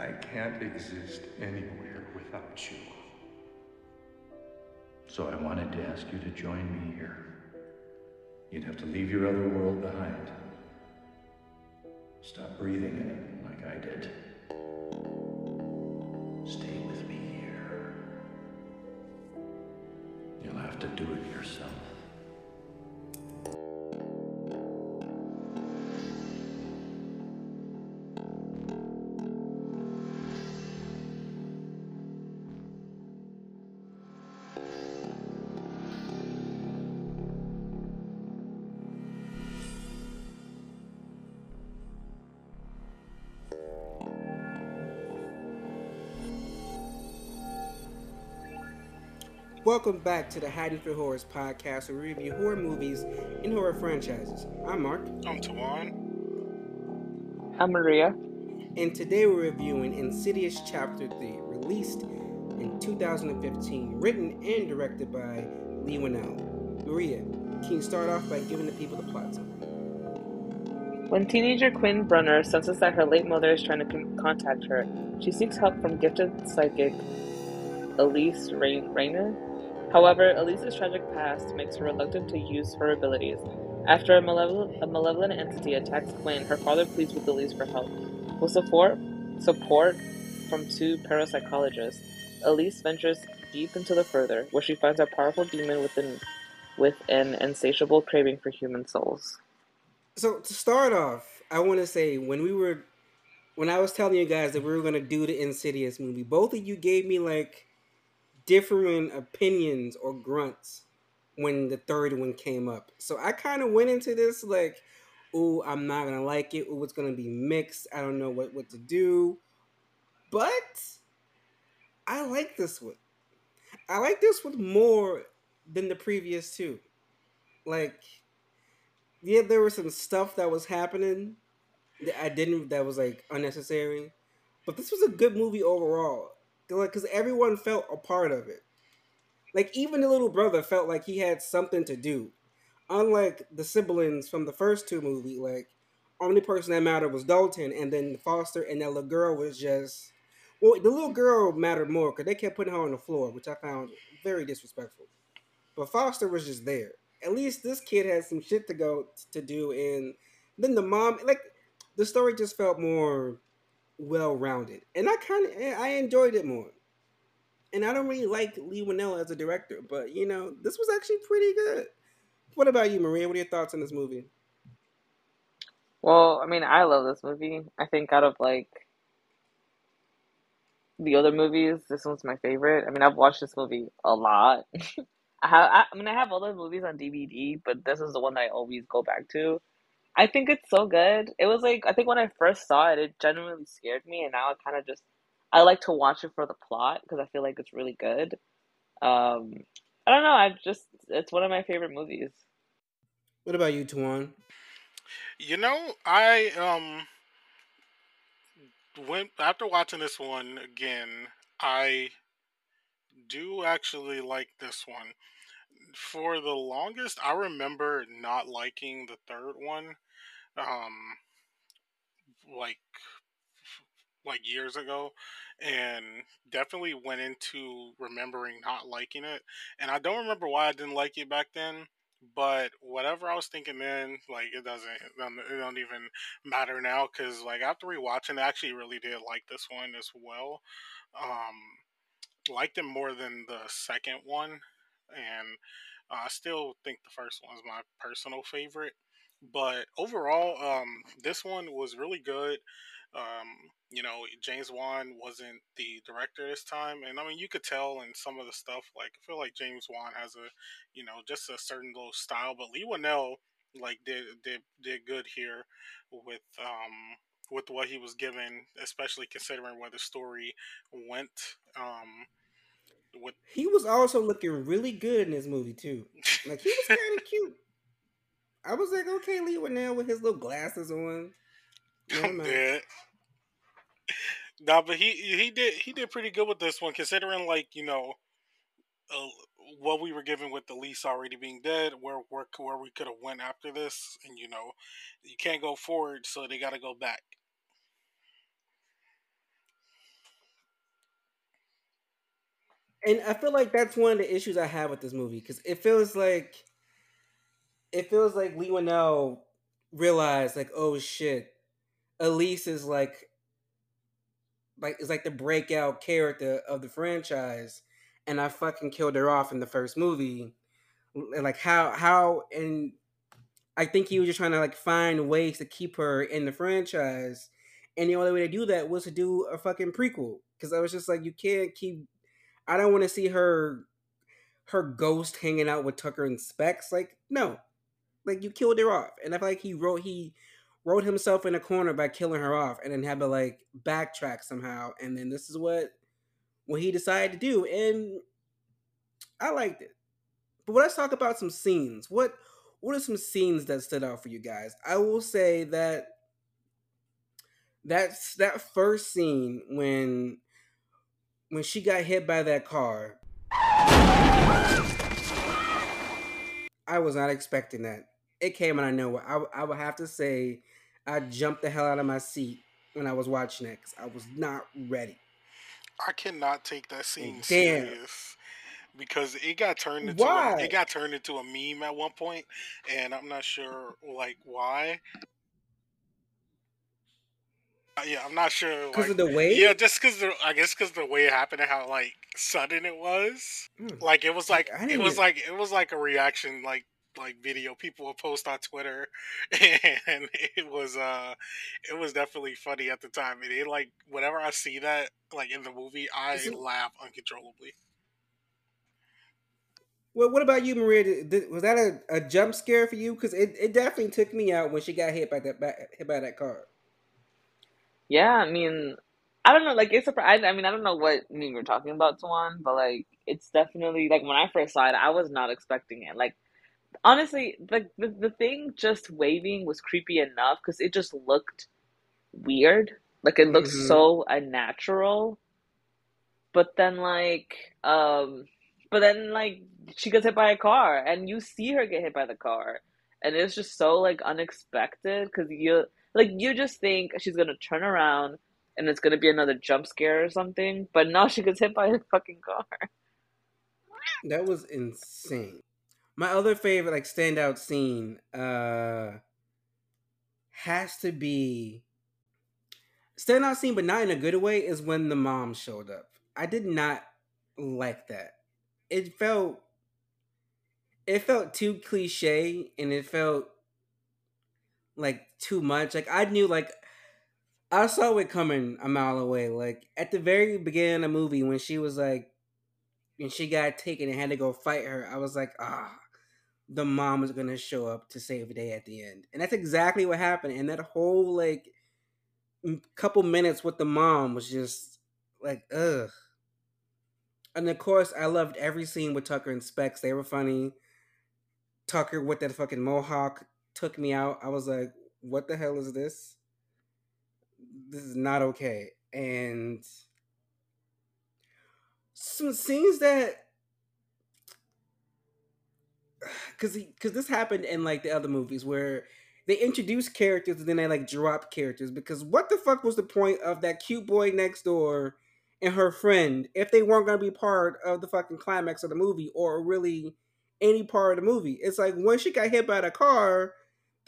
I can't exist anywhere without you. So I wanted to ask you to join me here. You'd have to leave your other world behind. Stop breathing in it like I did. Stay with me here. You'll have to do it yourself. Welcome back to the Haddonfield Horrors podcast, where we review horror movies and horror franchises. I'm Mark, I'm Tawan. I'm Maria. and today we're reviewing Insidious Chapter 3, released in 2015, written and directed by Leigh Whannell. Maria, can you start off by giving the people the plot summary? When teenager Quinn Brenner senses that her late mother is trying to contact her, she seeks help from gifted psychic Elise Ray- Rainier. However, Elise's tragic past makes her reluctant to use her abilities. After a malevolent, a malevolent entity attacks Quinn, her father pleads with Elise for help. With support, support from two parapsychologists, Elise ventures deep into the further, where she finds a powerful demon within, with an insatiable craving for human souls. So to start off, I want to say when we were, when I was telling you guys that we were gonna do the Insidious movie, both of you gave me like differing opinions or grunts when the third one came up. So I kind of went into this like, "Ooh, I'm not gonna like it. Ooh, it's gonna be mixed. I don't know what what to do." But I like this one. I like this one more than the previous two. Like, yeah, there was some stuff that was happening that I didn't that was like unnecessary, but this was a good movie overall. Like, cause everyone felt a part of it. Like even the little brother felt like he had something to do. Unlike the siblings from the first two movie, like only person that mattered was Dalton, and then Foster and that little girl was just. Well, the little girl mattered more because they kept putting her on the floor, which I found very disrespectful. But Foster was just there. At least this kid had some shit to go to do, and then the mom, like the story, just felt more well rounded, and I kind of eh, I enjoyed it more. And I don't really like Leigh Whannell as a director, but you know this was actually pretty good. What about you, Maria? What are your thoughts on this movie? Well, I mean, I love this movie. I think out of like the other movies, this one's my favorite. I mean, I've watched this movie a lot. I have, I, I mean, I have other movies on DVD, but this is the one that I always go back to. I think it's so good. It was like I think when I first saw it, it genuinely scared me, and now it kind of just I like to watch it for the plot because I feel like it's really good. Um, I don't know. I just it's one of my favorite movies. What about you, Tuan? You know, I um went after watching this one again. I do actually like this one. For the longest, I remember not liking the third one. Um, like like years ago and definitely went into remembering not liking it and i don't remember why i didn't like it back then but whatever i was thinking then like it doesn't it don't, even matter now because like after rewatching i actually really did like this one as well um liked it more than the second one and i still think the first one's my personal favorite but overall um this one was really good um, you know, James Wan wasn't the director this time, and I mean, you could tell in some of the stuff. Like, I feel like James Wan has a, you know, just a certain little style, but Leigh Whannell like did did did good here with um with what he was given, especially considering where the story went. Um, with He was also looking really good in this movie too. Like he was kind of cute. I was like, okay, Leigh Whannell with his little glasses on. I'm dead. Nah, but he he did he did pretty good with this one, considering like you know, uh, what we were given with the lease already being dead, where where where we could have went after this, and you know, you can't go forward, so they got to go back. And I feel like that's one of the issues I have with this movie because it feels like it feels like Leigh Whannell realized like, oh shit, Elise is like like is like the breakout character of the franchise, and I fucking killed her off in the first movie. Like how how and I think he was just trying to like find ways to keep her in the franchise, and the only way to do that was to do a fucking prequel. Because I was just like, you can't keep. I don't want to see her her ghost hanging out with Tucker and Specs. Like no, like you killed her off, and I feel like he wrote he wrote himself in a corner by killing her off, and then had to like backtrack somehow, and then this is what what he decided to do, and I liked it. But let's talk about some scenes. What what are some scenes that stood out for you guys? I will say that that's that first scene when when she got hit by that car. I was not expecting that. It came out of nowhere. I, I would have to say I jumped the hell out of my seat when I was watching it because I was not ready. I cannot take that scene Damn. serious because it got turned into Why? a, it got turned into a meme at one point, and I'm not sure like why. Uh, yeah, I'm not sure. Because Like, of the way? yeah, just because the I guess because the way it happened and how like sudden it was. Hmm. Like it was like it was like it was like a reaction like like video people would post on Twitter, and it was uh it was definitely funny at the time. And it like whenever I see that like in the movie, I Isn't- laugh uncontrollably. Well, what about you, Maria? Did, did- was that a, a jump scare for you? Because it, it definitely took me out when she got hit by that by, hit by that car. Yeah, I mean, I don't know. Like, it's a. I, I mean, I don't know what meme you're talking about, Tuan, but like, it's definitely like when I first saw it, I was not expecting it. Like, honestly, like the the thing just waving was creepy enough because it just looked weird. Like, it looked Mhm. so unnatural. But then, like, um, but then like she gets hit by a car, and you see her get hit by the car, and it's just so like unexpected because you like you just think she's gonna turn around and it's gonna be another jump scare or something, but no, she gets hit by a fucking car. That was insane. My other favorite, like standout scene, uh, has to be standout scene, but not in a good way. Is when the mom showed up. I did not like that. It felt, it felt too cliche, and it felt like too much. Like I knew, like I saw it coming a mile away. Like at the very beginning of the movie, when she was like and she got taken and had to go fight her, I was like, ah, the mom is gonna show up to save the day at the end, and that's exactly what happened. And that whole like couple minutes with the mom was just like, ugh. And of course, I loved every scene with Tucker and Specs. They were funny. Tucker with that fucking mohawk took me out. I was like, what the hell is this? This is not okay. And some scenes that because because this happened in like the other movies where they introduce characters and then they like drop characters because what the fuck was the point of that cute boy next door and her friend if they weren't going to be part of the fucking climax of the movie or really any part of the movie it's like when she got hit by the car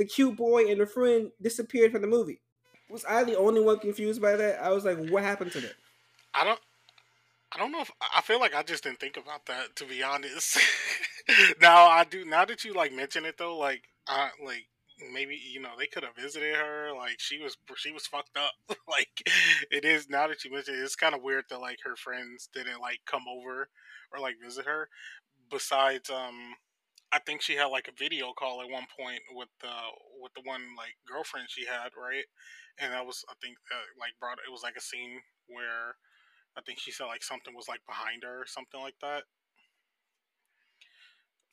the cute boy and the friend disappeared from the movie was i the only one confused by that i was like what happened to them? I don't. I don't know if I feel like I just didn't think about that to be honest. now I do. Now that you like mention it though, like I like maybe you know they could have visited her. Like she was she was fucked up. like it is now that you mention it, it's kind of weird that like her friends didn't like come over or like visit her. Besides, um, I think she had like a video call at one point with the with the one like girlfriend she had, right? And that was I think uh, like brought it was like a scene where I think she said like something was like behind her or something like that.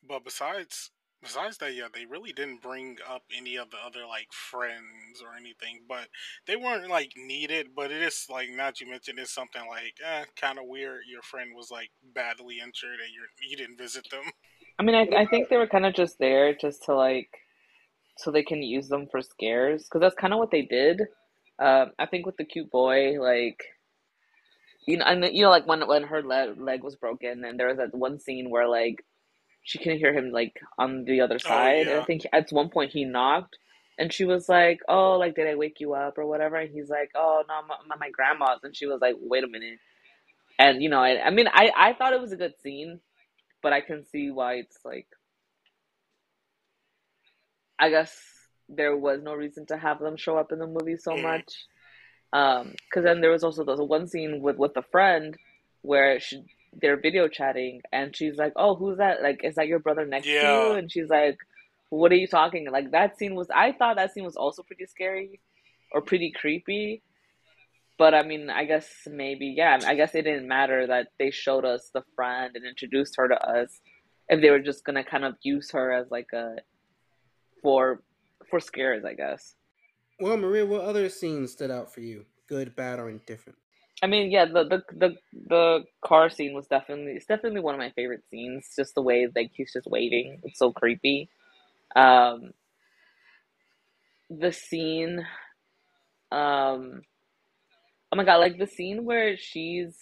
But besides besides that, yeah, they really didn't bring up any of the other like friends or anything. But they weren't like needed. But it is like not you mentioned it's something like eh, kind of weird. Your friend was like badly injured and you you didn't visit them. I mean, I I think they were kind of just there just to like so they can use them for scares because that's kind of what they did. Um, I think with the cute boy, like you know, and you know, like when when her leg leg was broken, and there was that one scene where like she can hear him like on the other side, Oh, yeah. I think at one point he knocked, and she was like, "Oh, like did I wake you up or whatever?" And he's like, "Oh no, my, my grandma's," and she was like, "Wait a minute," and you know, I, I mean, I I thought it was a good scene, but I can see why it's like, I guess there was no reason to have them show up in the movie so Mhm. much. Um, because then there was also the one scene with with a friend where she they're video chatting and she's like, "Oh, who's that? Like, is that your brother next to you?" And she's like, "What are you talking?" Like that scene was I thought that scene was also pretty scary or pretty creepy. But I mean, I guess maybe yeah. I guess it didn't matter that they showed us the friend and introduced her to us. If they were just gonna kind of use her as like a for for scares, I guess. Well, Maria, what other scenes stood out for you? Good, bad, or indifferent? I mean, yeah, the, the the the car scene was definitely it's definitely one of my favorite scenes. Just the way like he's just waving, it's so creepy. Um, the scene, um, oh my god, like the scene where she's,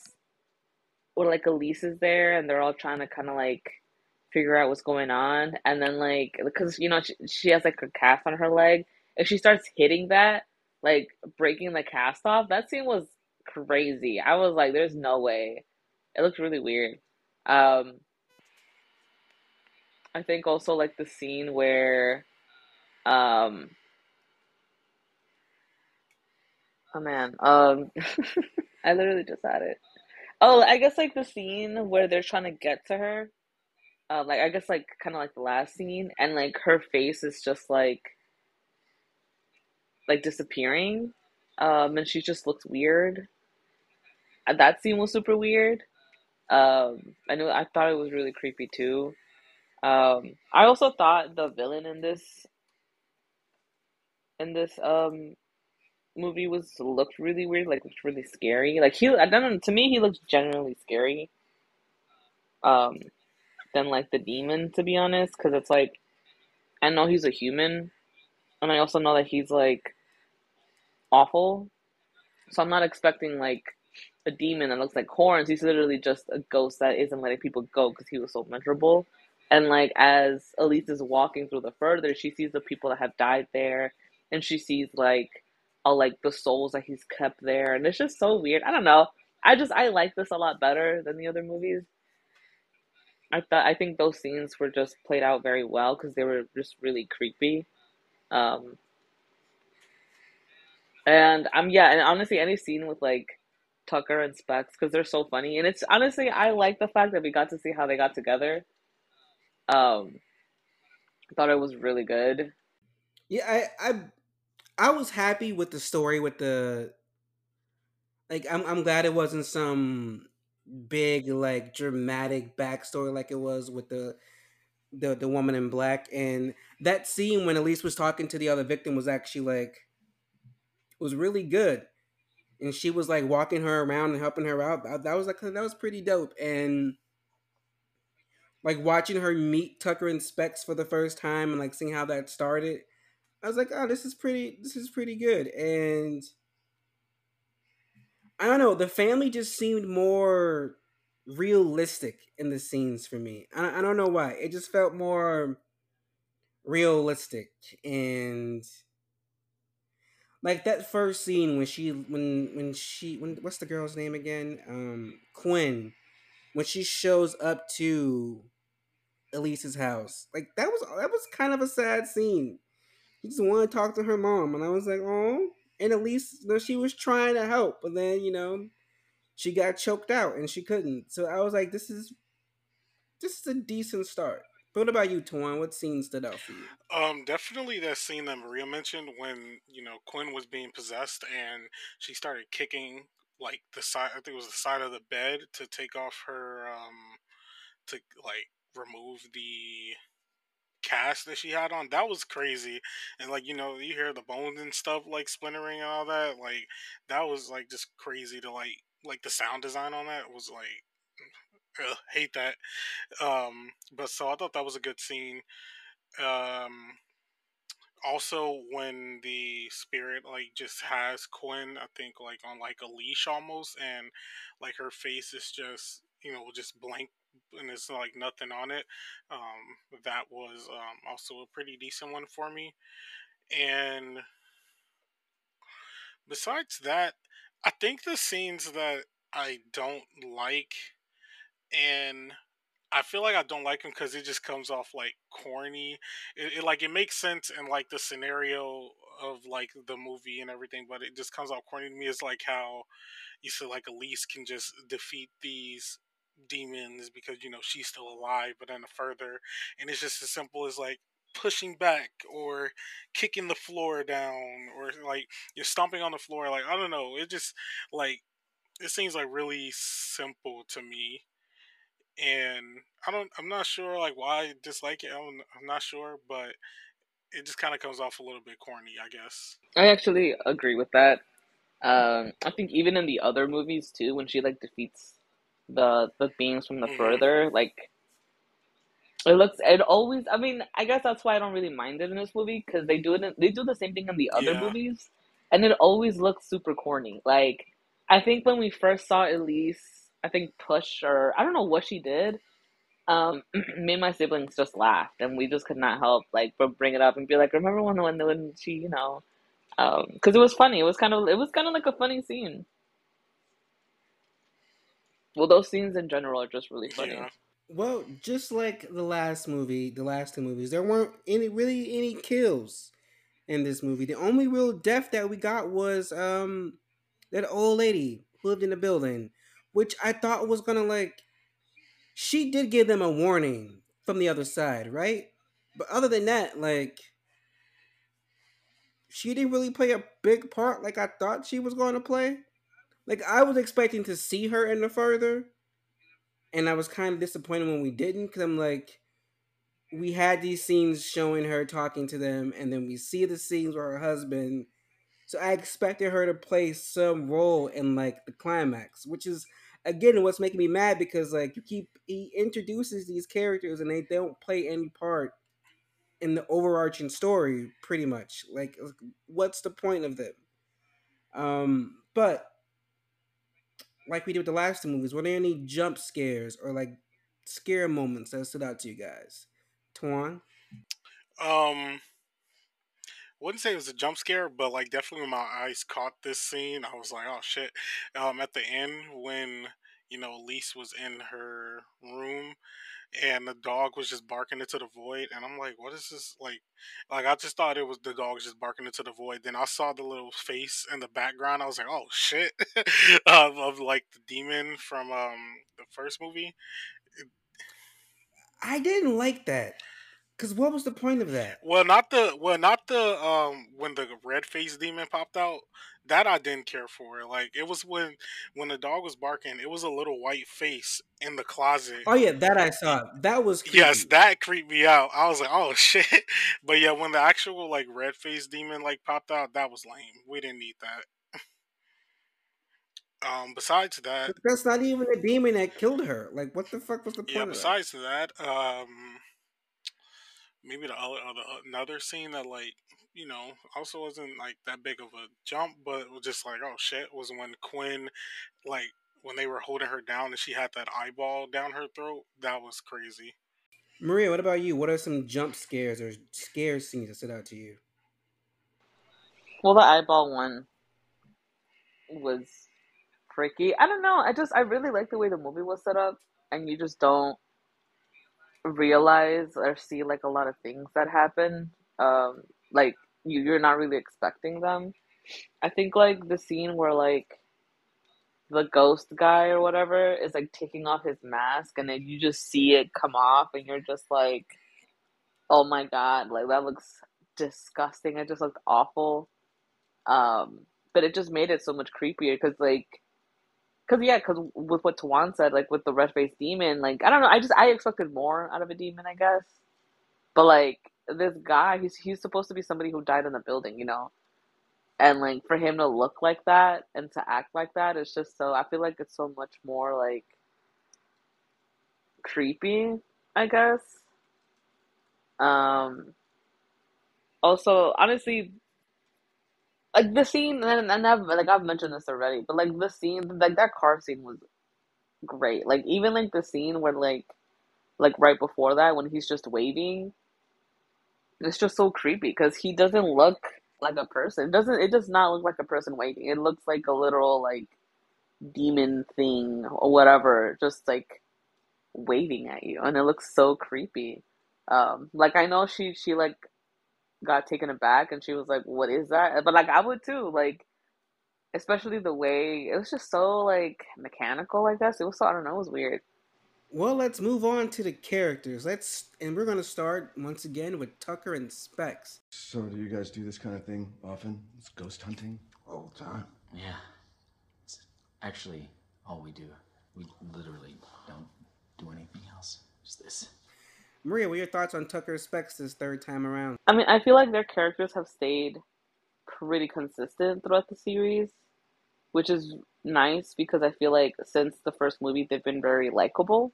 or like Elise is there, and they're all trying to kind of like figure out what's going on, and then like because you know she, she has like a cast on her leg, if she starts hitting that, like breaking the cast off, that scene was crazy. I was like, there's no way. It looked really weird. Um, I think also like the scene where, um, oh man, um, I literally just had it. Oh, I guess like the scene where they're trying to get to her. Uh, like I guess like kind of like the last scene, and like her face is just like like disappearing, um, and she just looks weird. Uh, That scene was super weird. Um, I know I thought it was really creepy too. Um, I also thought the villain in this in this um movie was looked really weird, like looked really scary. Like he, I don't know, to me he looks genuinely scary. Um, than like the demon, to be honest, because it's like I know he's a human, and I also know that he's like awful. So I'm not expecting like a demon that looks like horns. He's literally just a ghost that isn't letting people go because he was so miserable. And like as Elise is walking through the further, she sees the people that have died there, and she sees like all like the souls that he's kept there, and it's just so weird. I don't know. I just I like this a lot better than the other movies. I thought I think those scenes were just played out very well because they were just really creepy. Um, and I'm um yeah, and honestly, any scene with like Tucker and Specs because they're so funny, and it's honestly I like the fact that we got to see how they got together. Um, I thought it was really good. Yeah, I, I, I was happy with the story with the. Like, I'm, I'm glad it wasn't some big like dramatic backstory like it was with the the the woman in black and that scene when Elise was talking to the other victim was actually like was really good and she was like walking her around and helping her out that, that was like that was pretty dope and like watching her meet Tucker and Specs for the first time and like seeing how that started I was like oh this is pretty this is pretty good and I don't know. The family just seemed more realistic in the scenes for me. I, I don't know why. It just felt more realistic and like that first scene when she when when she when what's the girl's name again? Um Quinn. When she shows up to Elise's house. Like that was that was kind of a sad scene. She just wanted to talk to her mom and I was like, "Oh, and at least you know, she was trying to help, but then you know she got choked out and she couldn't. So I was like, this is this is a decent start. But what about you, Tuan? What scene stood out for you? Um, definitely that scene that Maria mentioned when you know Quinn was being possessed and she started kicking like the side. I think it was the side of the bed to take off her um to like remove the cast that she had on. That was crazy, and like you know you hear the bones and stuff like splintering and all that. Like that was like just crazy to like like the sound design on that was like ugh, hate that. Um, but so I thought that was a good scene. Um, also when the spirit like just has Quinn, I think like on like a leash almost, and like her face is just you know just blank and it's like nothing on it. Um, that was um, also a pretty decent one for me. And besides that, I think the scenes that I don't like and I feel like I don't like them because it just comes off like corny. It, it, like it makes sense in like the scenario of like the movie and everything, but it just comes off corny to me. It's like how you said like Elise can just defeat these demons because you know she's still alive, but then further, and it's just as simple as like pushing back or kicking the floor down or like you're stomping on the floor. Like I don't know, it just like it seems like really simple to me and I don't. I'm not sure like why I dislike it. I'm, I'm not sure, but it just kind of comes off a little bit corny, I guess. I actually agree with that. Um, I think even in the other movies too, when she like defeats the the beings from the mm-hmm. further, like it looks. It always. I mean, I guess that's why I don't really mind it in this movie because they do it. In, they do the same thing in the other yeah. movies, and it always looks super corny. Like I think when we first saw Elise I think push or I don't know what she did. Um, me and my siblings just laughed, and we just could not help like but bring it up and be like, "Remember when when when she, you know, because um, it was funny. It was kind of it was kind of like a funny scene. Well, those scenes in general are just really funny. Yeah. Well, just like the last movie, the last two movies, there weren't any really any kills in this movie. The only real death that we got was um that old lady who lived in the building which I thought was gonna like. She did give them a warning from the other side, right? But other than that, like, she didn't really play a big part like I thought she was going to play. Like, I was expecting to see her in the further, and I was kind of disappointed when we didn't because I'm like, we had these scenes showing her talking to them, and then we see the scenes where her husband. So I expected her to play some role in like the climax, which is again what's making me mad because like you keep he introduces these characters and they don't play any part in the overarching story pretty much like what's the point of them um but like we did with the last two movies were there any jump scares or like scare moments that stood out to you guys Twan? um wouldn't say it was a jump scare, but like definitely when my eyes caught this scene, I was like, oh shit. Um, at the end when you know Elise was in her room and the dog was just barking into the void and i'm like what is this like like i just thought it was the dog just barking into the void then i saw the little face in the background i was like oh shit of, of like the demon from um the first movie i didn't like that because what was the point of that? Well, not the well, not the um when the red face demon popped out. That I didn't care for. Like it was when when the dog was barking, it was a little white face in the closet. Oh yeah, that I saw. That was creepy. yes, that creeped me out. I was like, oh shit. But yeah, when the actual like red face demon like popped out, that was lame. We didn't need that. Um, besides that, but that's not even a demon that killed her. Like, what the fuck was the point? Yeah. Besides that? that, um, maybe the other, another scene that like you know also wasn't like that big of a jump, but it was just like oh shit was when Quinn like when they were holding her down and she had that eyeball down her throat. That was crazy. Maria, what about you? What are some jump scares or scare scenes that stood out to you? Well, the eyeball one was freaky. I don't know. I just I really like the way the movie was set up, and you just don't realize or see like a lot of things that happen. Um, like you, you're not really expecting them. I think like the scene where like the ghost guy or whatever is like taking off his mask and then you just see it come off and you're just like oh my god like that looks disgusting it just looked awful um but it just made it so much creepier because like Cause yeah, cause with what Tawan said, like with the red faced demon, like I don't know, I just I expected more out of a demon, I guess. But like this guy, he's he's supposed to be somebody who died in the building, you know, and like for him to look like that and to act like that, it's just so I feel like it's so much more like creepy, I guess. Um, also, honestly, like the scene, and, and I've like I've mentioned this already, but like the scene, like that car scene was great. Like even like the scene where like like right before that when he's just waving, it's just so creepy because he doesn't look like a person. It doesn't it does not look like a person waving. It looks like a literal like demon thing or whatever, just like waving at you, and it looks so creepy. Um, like I know she she like got taken aback and she was like, "What is that?" But like I would too, like especially the way it was just so like mechanical. I guess it was so I don't know, it was weird. Well, let's move on to the characters. Let's and we're gonna start once again with Tucker and Specs. So, do you guys do this kind of thing often? It's ghost hunting all the time. Yeah. It's actually all we do. We literally don't do anything else. Just this. Maria, what are your thoughts on Tucker and Specs this third time around? I mean, I feel like their characters have stayed pretty consistent throughout the series, which is nice because I feel like since the first movie, they've been very likable.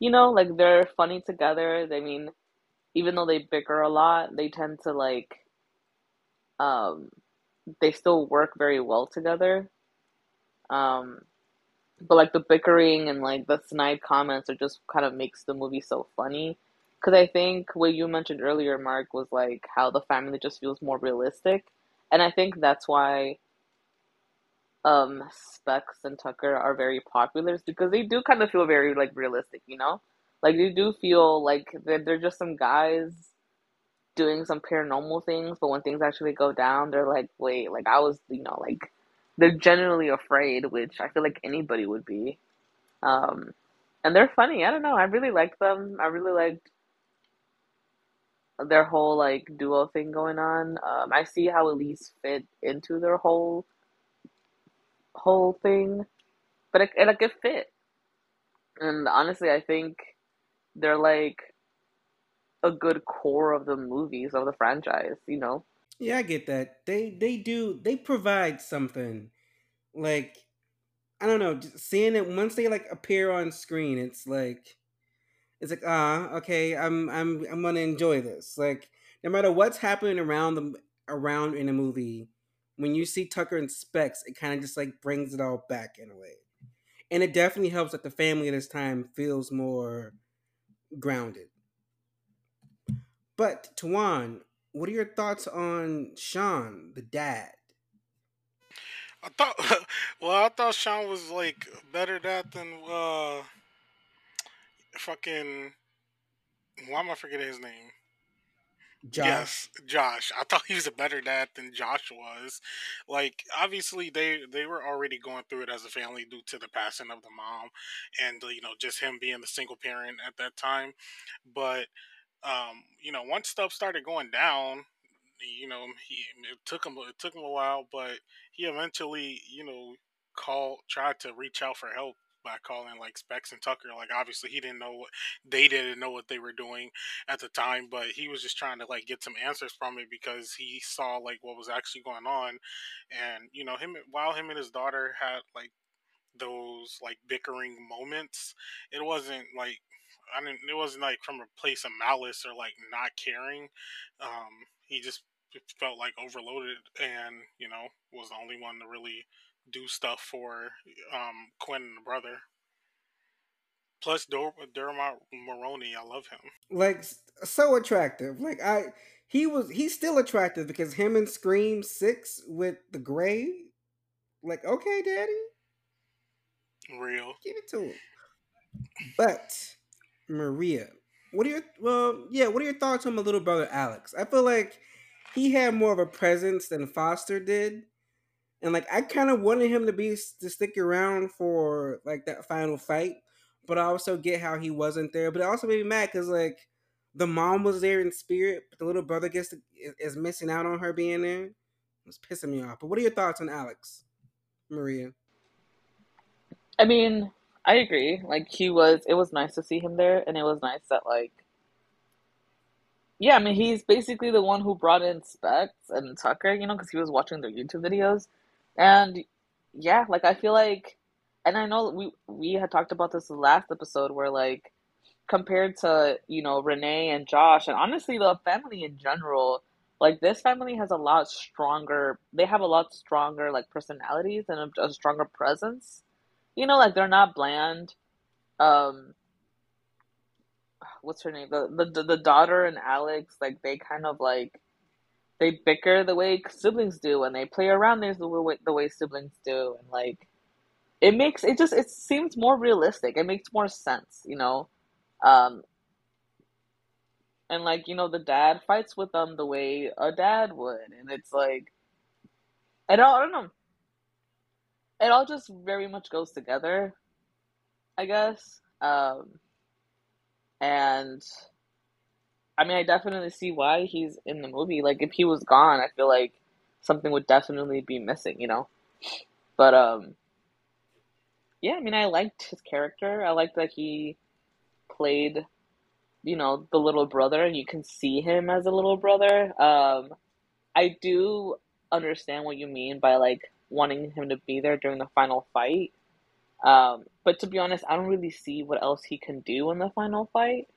You know, like they're funny together. I mean, even though they bicker a lot, they tend to like, um, they still work very well together. Um, but like the bickering and like the snide comments are just kind of makes the movie so funny. Because I think what you mentioned earlier, Mark, was like how the family just feels more realistic, and I think that's why um Specs and Tucker are very popular because they do kind of feel very like realistic, you know? Like they do feel like they're, they're just some guys doing some paranormal things, but when things actually go down, they're like, wait, like I was, you know, like they're genuinely afraid, which I feel like anybody would be. Um, and they're funny. I don't know. I really like them. I really liked their whole like duo thing going on. Um, I see how Elise fit into their whole whole thing, but it, it like it fit. And honestly, I think they're like a good core of the movies of the franchise. You know. Yeah, I get that. They they do they provide something. Like I don't know, seeing it once they like appear on screen, it's like it's like ah okay, I'm I'm I'm gonna enjoy this. Like no matter what's happening around them around in a movie, when you see Tucker and Specs, it kind of just like brings it all back in a way, and it definitely helps that the family at this time feels more grounded. But Tawan, what are your thoughts on Sean, the dad? I thought, well, I thought Sean was like better that than uh, fucking. Why am I forgetting his name? Josh. Yes, Josh. I thought he was a better dad than Josh was. Like, obviously, they they were already going through it as a family due to the passing of the mom, and you know, just him being the single parent at that time. But um, you know, once stuff started going down, you know, he it took him it took him a while, but he eventually, you know, called tried to reach out for help by calling like Specs and Tucker. Like obviously he didn't know what they didn't know what they were doing at the time, but he was just trying to like get some answers from it because he saw like what was actually going on, and you know him while him and his daughter had like those like bickering moments, it wasn't like I didn't. It wasn't like from a place of malice or like not caring. Um, he just felt like overloaded, and you know was the only one to really do stuff for um, Quinn and the brother. Plus, Dur- Dermot Mulroney, I love him. Like so attractive. Like I, he was. He's still attractive because him and Scream Six with the gray. Like okay, Daddy, Real. give it to him. But Maria, what are your well? Yeah, what are your thoughts on my little brother Alex? I feel like he had more of a presence than Foster did, and like I kind of wanted him to be to stick around for like that final fight, but I also get how he wasn't there. But it also made me mad because like the mom was there in spirit, but the little brother gets to, is, is missing out on her being there. It's pissing me off. But what are your thoughts on Alex, Maria? I mean, I agree. Like he was, it was nice to see him there, and it was nice that like, yeah, I mean, he's basically the one who brought in Specs and Tucker, you know, because he was watching their YouTube videos, and yeah, like I feel like, and I know we we had talked about this in the last episode where like compared to you know Renee and Josh, and honestly the family in general, like this family has a lot stronger they have a lot stronger like personalities and a, a stronger presence. You know like they're not bland. Um what's her name? The, the the daughter and alex like they kind of like they bicker the way siblings do and they play around the way, the way siblings do. And like it makes it just it seems more realistic. It makes more sense you know? Um and like you know the dad fights with them the way a dad would. And it's like I don't, I don't know. It all just very much goes together i guess. Um and i mean i definitely see why he's in the movie. Like if he was gone i feel like something would definitely be missing you know? But um yeah i mean i liked his character. I liked that he played you know the little brother and you can see him as a little brother. Um i do understand what you mean by like wanting him to be there during the final fight. Um but to be honest i don't really see what else he can do in the final fight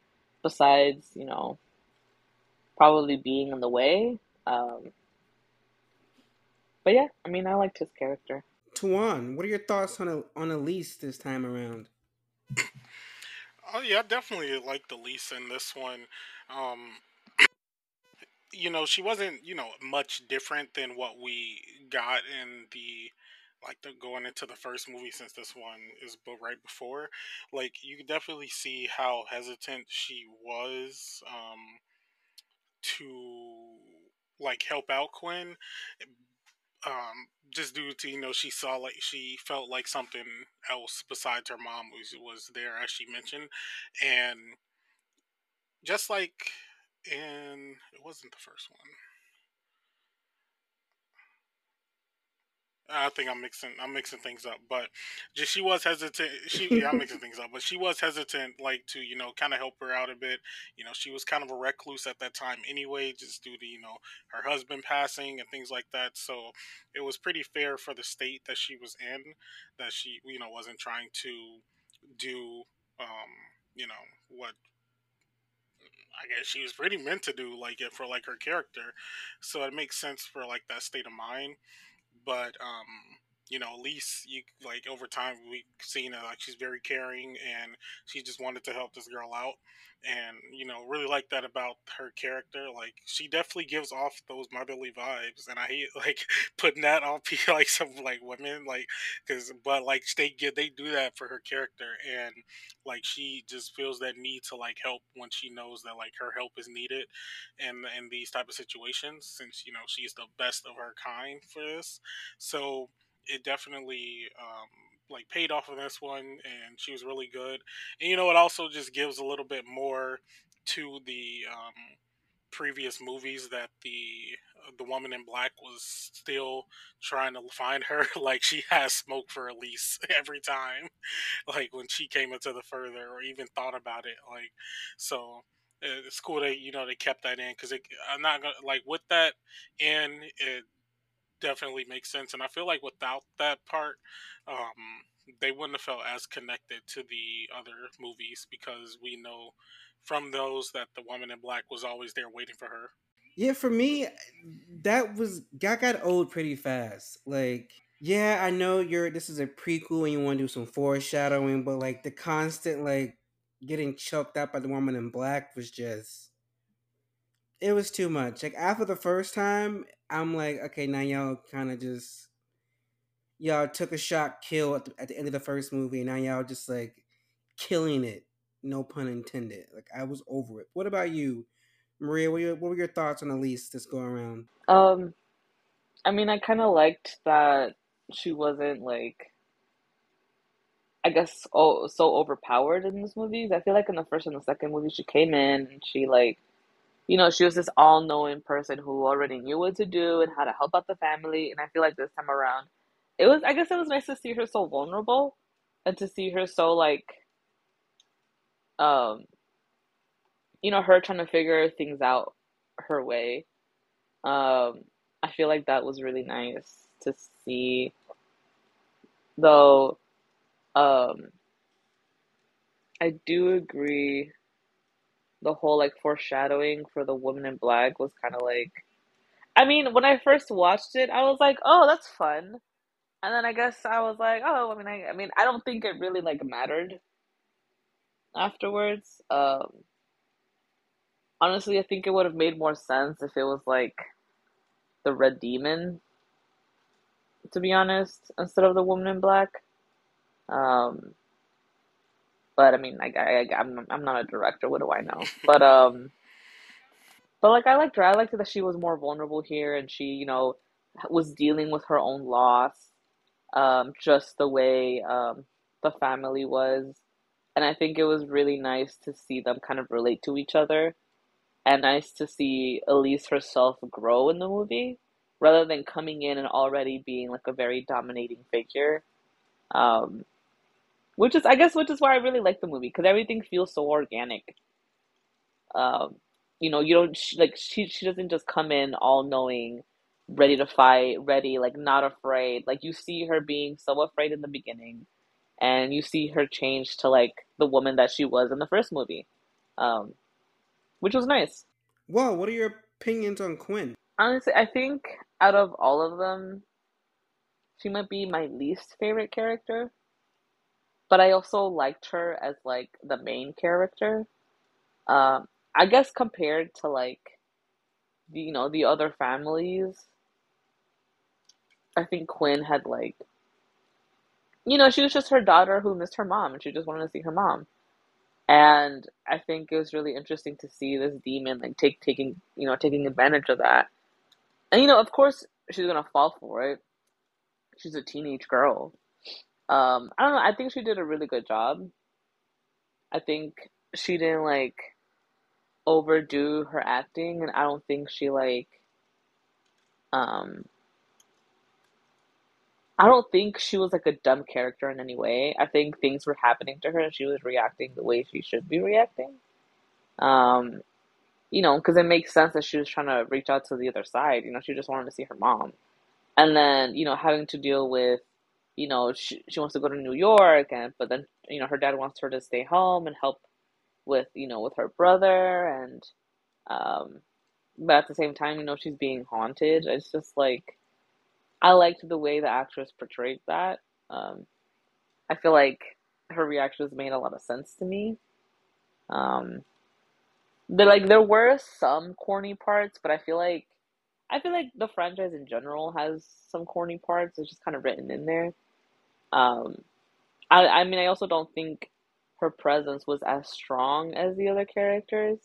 besides you know probably being in the way um but yeah i mean i liked his character Tuan, what are your thoughts on on Elise this time around? Oh yeah, I definitely like the Lisa in this one. Um, you know, she wasn't you know much different than what we got in the like the going into the first movie since this one is but right before. Like you could definitely see how hesitant she was um, to like help out Quinn um, just due to you know she saw like she felt like something else besides her mom was was there as she mentioned, and just like in it wasn't the first one. I think I'm mixing I'm mixing things up, but just she was hesitant. She yeah, I'm mixing things up, but she was hesitant, like to you know kind of help her out a bit. You know, she was kind of a recluse at that time anyway, just due to you know her husband passing and things like that. So it was pretty fair for the state that she was in that she you know wasn't trying to do um you know what I guess she was pretty meant to do like it for like her character. So it makes sense for like that state of mind but um, you know, at least you like over time we've seen that like she's very caring and she just wanted to help this girl out, and you know, really like that about her character. Like she definitely gives off those motherly vibes, and I hate like putting that on people like some like women like because but like they get they do that for her character, and like she just feels that need to like help when she knows that like her help is needed, in in these type of situations since you know she's the best of her kind for this, so it definitely um, like paid off of this one, and she was really good. And you know, it also just gives a little bit more to the um, previous movies that the uh, the woman in black was still trying to find her. like she has smoke for Elise every time, like when she came into the further or even thought about it. Like so. Uh, it's cool that you know they kept that in because I'm not gonna like with that in it definitely makes sense. And I feel like without that part, um, they wouldn't have felt as connected to the other movies because we know from those that the woman in black was always there waiting for her. Yeah, for me, that was that got old pretty fast. Like, yeah, I know you're this is a prequel and you want to do some foreshadowing, but like the constant like getting choked out by the woman in black was just it was too much. Like after the first time, I'm like, okay, now y'all kind of just y'all took a shot kill at the, at the end of the first movie. Now y'all just like killing it. No pun intended. Like I was over it. What about you, Maria? What were your, what were your thoughts on Elise this go around? Um, I mean, I kind of liked that she wasn't like, I guess, oh, so overpowered in this movie. I feel like in the first and the second movie, she came in and she like you know, she was this all knowing person who already knew what to do and how to help out the family. And I feel like this time around, it was, I guess it was nice to see her so vulnerable and to see her so like, um, you know, her trying to figure things out her way. Um, I feel like that was really nice to see. Though, um, I do agree the whole like foreshadowing for the woman in black was kind of like I mean, when I first watched it, I was like, "Oh, that's fun," and then I guess I was like, "Oh, I mean, I, I mean, I don't think it really like mattered afterwards." Um, honestly, I think it would have made more sense if it was like the Red Demon, to be honest, instead of the Woman in Black. Um, but I mean, I, I, I'm I'm not a director. What do I know? But um, but like I liked her. I liked that she was more vulnerable here, and she, you know, was dealing with her own loss, um, just the way um the family was, and I think it was really nice to see them kind of relate to each other, and nice to see Elise herself grow in the movie, rather than coming in and already being like a very dominating figure. Um, which is, I guess, which is why I really like the movie because everything feels so organic. Um, you know, you don't sh like she she doesn't just come in all knowing, ready to fight, ready like not afraid. Like you see her being so afraid in the beginning, and you see her change to like the woman that she was in the first movie, um, which was nice. Well, what are your opinions on Quinn? Honestly, I think out of all of them, she might be my least favorite character. But I also liked her as like the main character. Um, I guess compared to like you know the other families, I think Quinn had like you know she was just her daughter who missed her mom and she just wanted to see her mom. And I think it was really interesting to see this demon like take taking you know taking advantage of that. And you know, of course, she's gonna fall for it. She's a teenage girl. Um, I don't know. I think she did a really good job. I think she didn't like overdo her acting, and I don't think she like um I don't think she was like a dumb character in any way. I think things were happening to her and she was reacting the way she should be reacting. Um, you know, because it makes sense that she was trying to reach out to the other side. You know, she just wanted to see her mom. And then, you know, having to deal with, you know, she, she wants to go to New York, and but then, you know, her dad wants her to stay home and help with, you know, with her brother. And, um, but at the same time, you know, she's being haunted. It's just like, I liked the way the actress portrayed that. Um, I feel like her reactions made a lot of sense to me. Um, there like there were some corny parts, but I feel like I feel like the franchise in general has some corny parts. It's just kind of written in there. Um, I I mean I also don't think her presence was as strong as the other characters.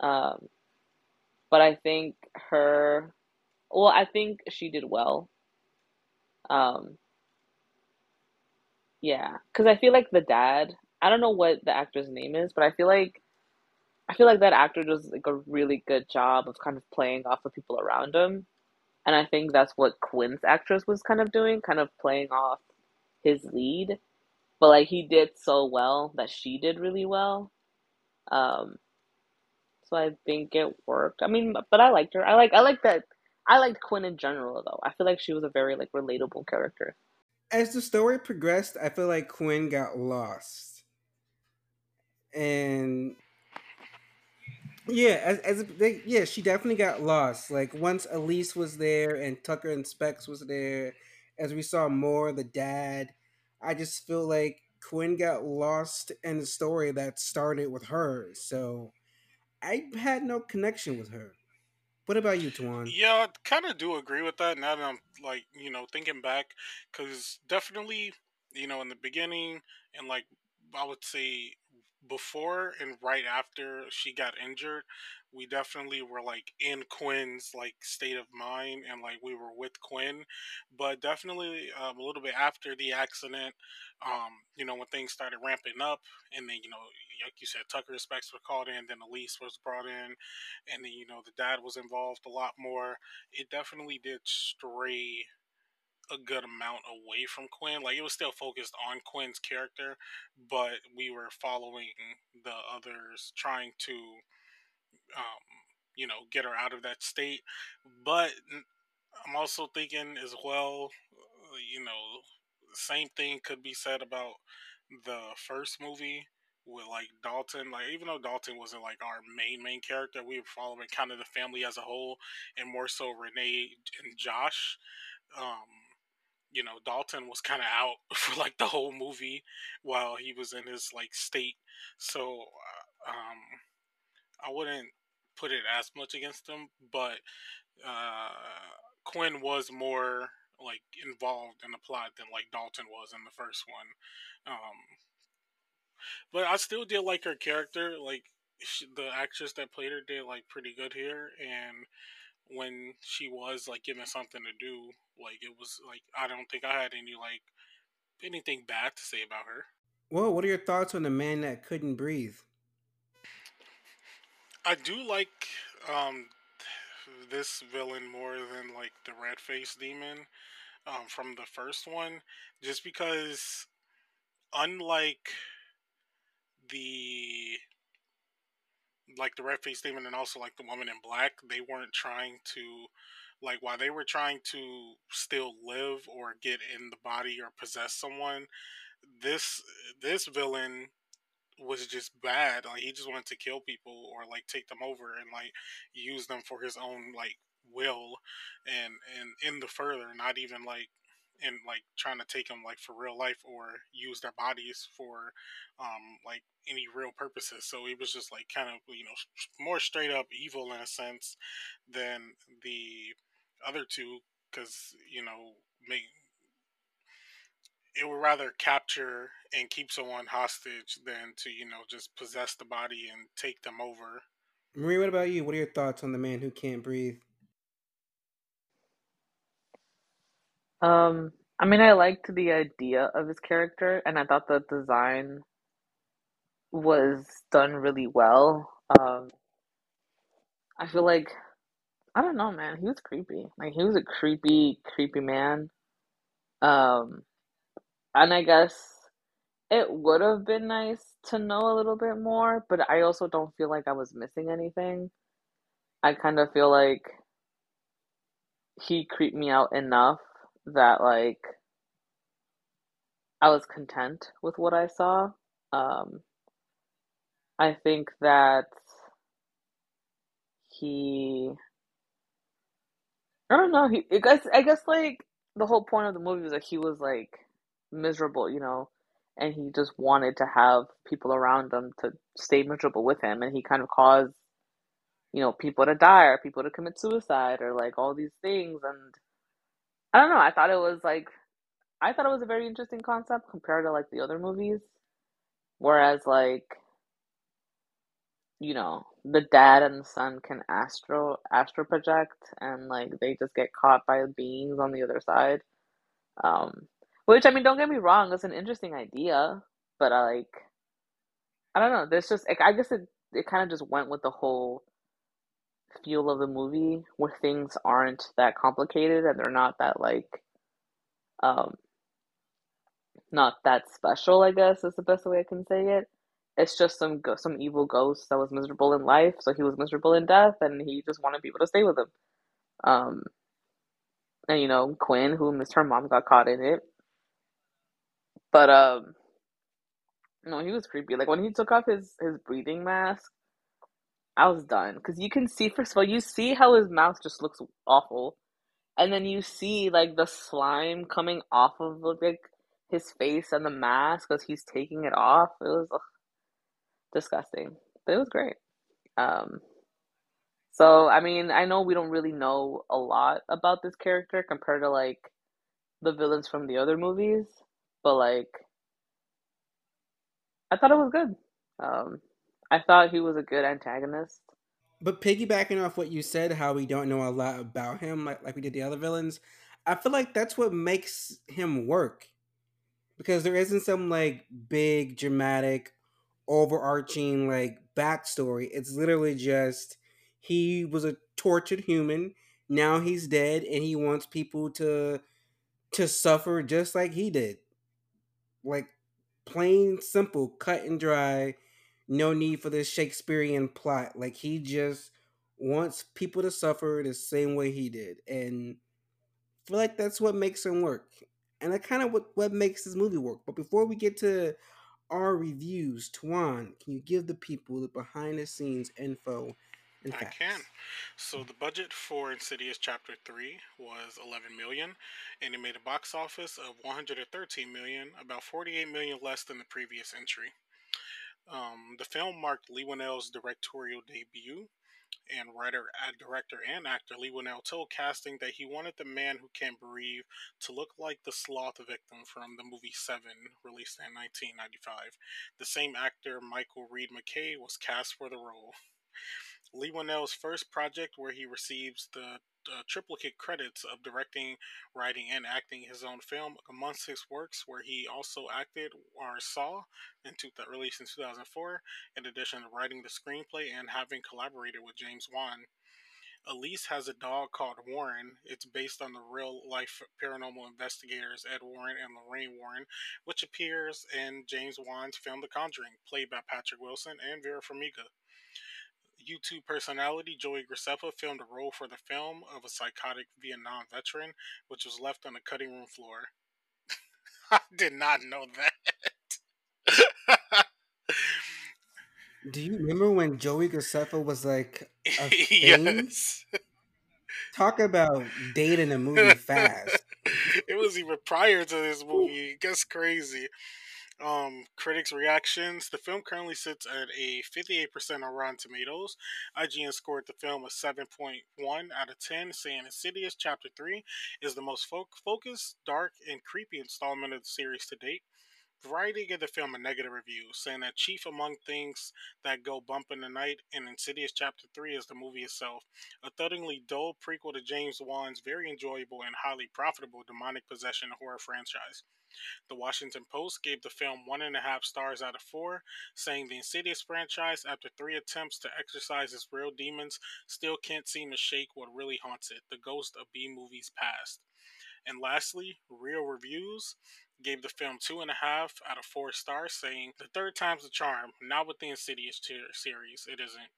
Um, but I think her well, I think she did well. Um, yeah, because I feel like the dad. I don't know what the actor's name is, but I feel like I feel like that actor does like a really good job of kind of playing off the people around him, and I think that's what Quinn's actress was kind of doing, kind of playing off his lead. But like he did so well that she did really well. Um, so I think it worked. I mean, but I liked her. I like I like that I liked Quinn in general though. I feel like she was a very like relatable character. As the story progressed, I feel like Quinn got lost, and yeah, as, as they, yeah, she definitely got lost. Like once Elise was there and Tucker and Specs was there, as we saw more the dad, I just feel like Quinn got lost in the story that started with her. So I had no connection with her. What about you, Tuan? Yeah, I kind of do agree with that. Now that I'm like, you know, thinking back, because definitely, you know, in the beginning and like I would say before and right after she got injured, we definitely were like in Quinn's like state of mind and like we were with Quinn, but definitely um, a little bit after the accident, um, you know, when things started ramping up, and then you know, like you said, Tucker Specs were called in, then Elise was brought in, and then you know the dad was involved a lot more. It definitely did stray a good amount away from Quinn. Like it was still focused on Quinn's character, but we were following the others trying to um, you know, get her out of that state. But I'm also thinking as well, uh, you know, same thing could be said about the first movie with like Dalton. Like even though Dalton wasn't like our main main character, we were following kind of the family as a whole, and more so Renee and Josh. Um, you know, Dalton was kind of out for like the whole movie while he was in his like state. So uh, um, I wouldn't put it as much against him, but uh, Quinn was more like involved in the plot than like Dalton was in the first one. Um, but I still did like her character. Like she, the actress that played her did like pretty good here, and when she was like given something to do, like it was like I don't think I had any like anything bad to say about her. Well, what are your thoughts on the man that couldn't breathe? I do like um, this villain more than like the red face demon um, from the first one, just because unlike the like the red face demon and also like the woman in black, they weren't trying to like while they were trying to still live or get in the body or possess someone, this this villain was just bad. Like he just wanted to kill people or like take them over and like use them for his own like will and and in the further not even like and like trying to take them like for real life or use their bodies for um like any real purposes so he was just like kind of you know more straight up evil in a sense than the other two because you know make it would rather capture and keep someone hostage than to you know just possess the body and take them over Marie, what about you? What are your thoughts on the man who can't breathe? Um, I mean, I liked the idea of his character, and I thought the design was done really well. Um, I feel like I don't know, man. He was creepy. Like he was a creepy, creepy man. Um, and I guess it would have been nice to know a little bit more, but I also don't feel like I was missing anything. I kind of feel like he creeped me out enough that like I was content with what I saw. Um, I think that he, I don't know. He, I guess, I guess, like the whole point of the movie was that he was like miserable, you know, and he just wanted to have people around him to stay miserable with him, and he kind of caused, you know, people to die or people to commit suicide or like all these things, and I don't know. I thought it was like, I thought it was a very interesting concept compared to like the other movies, whereas like you know, the dad and the son can astro astro project and like they just get caught by beings on the other side. Um which I mean don't get me wrong, it's an interesting idea, but I like I don't know, there's just like I guess it it kind of just went with the whole feel of the movie where things aren't that complicated and they're not that like um not that special, I guess is the best way I can say it it's just some some evil ghost that was miserable in life, so he was miserable in death, and he just wanted people to stay with him. Um, and you know Quinn, who missed her mom, got caught in it. But um, no, he was creepy. Like when he took off his his breathing mask, I was done because you can see first of all you see how his mouth just looks awful, and then you see like the slime coming off of like his face and the mask as he's taking it off. It was. Ugh disgusting, but it was great. Um, so I mean, I know we don't really know a lot about this character compared to like the villains from the other movies, but like I thought it was good. Um, I thought he was a good antagonist. But piggybacking off what you said, how we don't know a lot about him, like, like we did the other villains, I feel like that's what makes him work. Because there isn't some like big dramatic overarching like backstory. It's literally just he was a tortured human. Now he's dead, and he wants people to to suffer just like he did. Like plain simple, cut and dry. No need for this Shakespearean plot. Like he just wants people to suffer the same way he did, and I feel like that's what makes him work. And that kind of what what makes this movie work. But before we get to our reviews. Tuan, can you give the people the behind the scenes info and facts? I can. So the budget for Insidious Chapter 3 was 11 million and it made a box office of 113 million, about 48 million less than the previous entry. Um, the film marked Leigh Whannell's directorial debut, and writer, ad director, and actor Leigh Whannell told casting that he wanted the man who can't breathe to look like the sloth victim from the movie Seven, released in 1995. The same actor, Michael Reed McKay, was cast for the role. Leigh Whannell's first project, where he receives the uh, triplicate credits of directing, writing, and acting his own film. Amongst his works, where he also acted, are Saw, in two, released in 2004, in addition to writing the screenplay and having collaborated with James Wan. Elise has a dog called Warren. It's based on the real life paranormal investigators Ed Warren and Lorraine Warren, which appears in James Wan's film The Conjuring, played by Patrick Wilson and Vera Farmiga. YouTube personality Joey Graceffa filmed a role for the film of a psychotic Vietnam veteran, which was left on the cutting room floor. I did not know that. Do you remember when Joey Graceffa was like a thing? yes. Talk about dating a movie fast. it was even prior to this movie. That's crazy. Um, critics' reactions. The film currently sits at a 58% on Rotten Tomatoes. IGN scored the film a 7.1 out of 10, saying Insidious Chapter 3 is the most fo- focused, dark, and creepy installment of the series to date. Variety gave the film a negative review, saying that chief among things that go bump in the night in Insidious Chapter 3 is the movie itself, a thuddingly dull prequel to James Wan's very enjoyable and highly profitable demonic possession horror franchise. The Washington Post gave the film one and a half stars out of four, saying the Insidious franchise, after three attempts to exorcise its real demons, still can't seem to shake what really haunts it the ghost of B movies past. And lastly, ReelViews gave the film two and a half out of four stars, saying the third time's the charm. Not with the Insidious series, it isn't.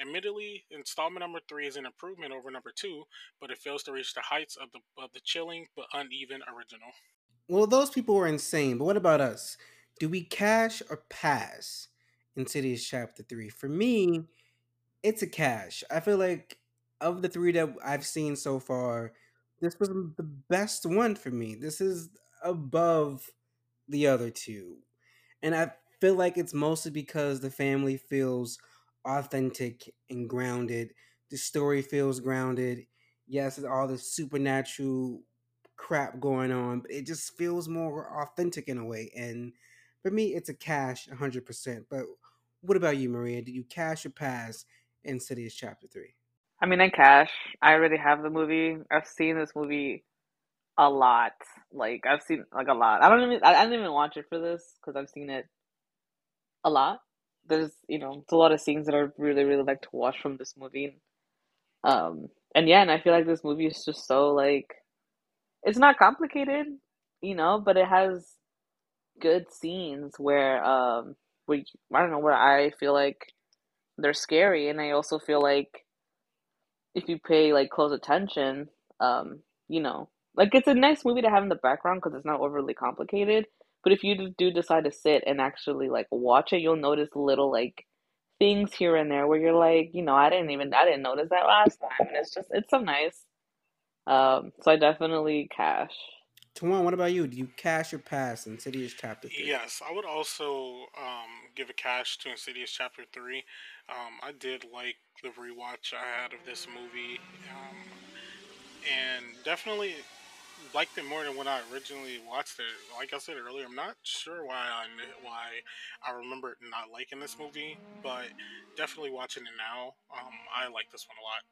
Admittedly, installment number three is an improvement over number two, but it fails to reach the heights of the of the chilling but uneven original. Well, those people were insane, but what about us? Do we cash or pass Insidious Chapter 3? For me, it's a cash. I feel like of the three that I've seen so far, this was the best one for me. This is above the other two. And I feel like it's mostly because the family feels authentic and grounded. The story feels grounded. Yes, it's all the supernatural crap going on, but it just feels more authentic in a way. And for me, it's a cash 100%. But what about you, Maria? Did you cash or pass Insidious Chapter 3? I mean, I cash. I already have the movie. I've seen this movie a lot. Like I've seen like a lot. I don't even I, I didn't even watch it for this because I've seen it a lot. There's you know it's a lot of scenes that I really really like to watch from this movie. Um and yeah, and I feel like this movie is just so like it's not complicated, you know, but it has good scenes where um where I don't know where I feel like they're scary, and I also feel like if you pay like close attention, um, you know, like it's a nice movie to have in the background because it's not overly complicated. But if you do decide to sit and actually like watch it, you'll notice little like things here and there where you're like, you know, I didn't even I didn't notice that last time, and it's just it's so nice. Um, so I definitely cash. Tuan, what about you? Do you cash or pass Insidious Chapter 3? Yes, I would also um, give a cash to Insidious Chapter 3. Um, I did like the rewatch I had of this movie, um, and definitely liked it more than when I originally watched it. Like I said earlier, I'm not sure why I why I remember not liking this movie, but definitely watching it now, um, I like this one a lot.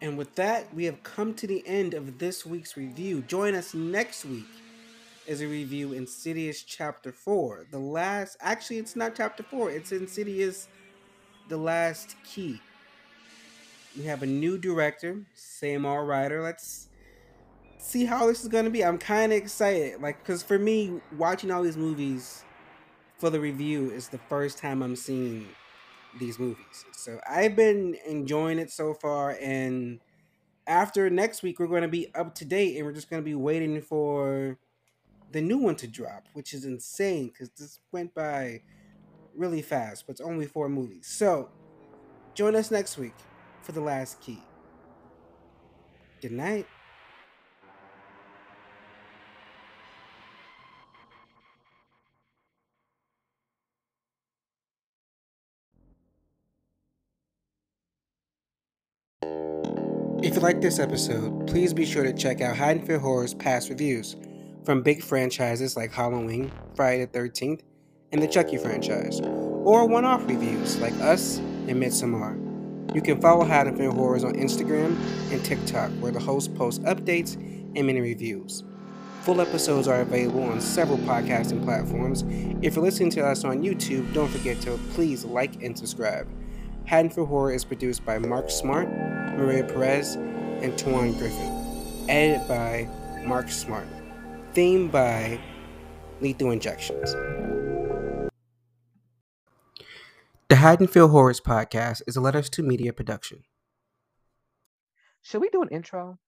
And with that, we have come to the end of this week's review. Join us next week as a review Insidious Chapter 4. The last, actually, it's not Chapter 4, it's Insidious The Last Key. We have a new director, same all writer. Let's see how this is going to be. I'm kind of excited. Like, because for me, watching all these movies for the review is the first time I'm seeing these movies. So I've been enjoying it so far, and after next week, we're going to be up to date, and we're just going to be waiting for the new one to drop, which is insane because this went by really fast, but it's only four movies. So join us next week for the last key. Good night. Like this episode, please be sure to check out Haddonfield Horror's past reviews from big franchises like Halloween, Friday the 13th, and the Chucky franchise, or one off reviews like Us and Midsommar. You can follow Haddonfield Horrors on Instagram and TikTok, where the host posts updates and mini reviews. Full episodes are available on several podcasting platforms. If you're listening to us on YouTube, don't forget to please like and subscribe. Haddonfield Horror is produced by Mark Smart, Maria Perez, and Tuan Griffin. Edited by Mark Smart. Theme by Lethal Injections. The Haddonfield Horrors podcast is a Letters to Media production. Should we do an intro?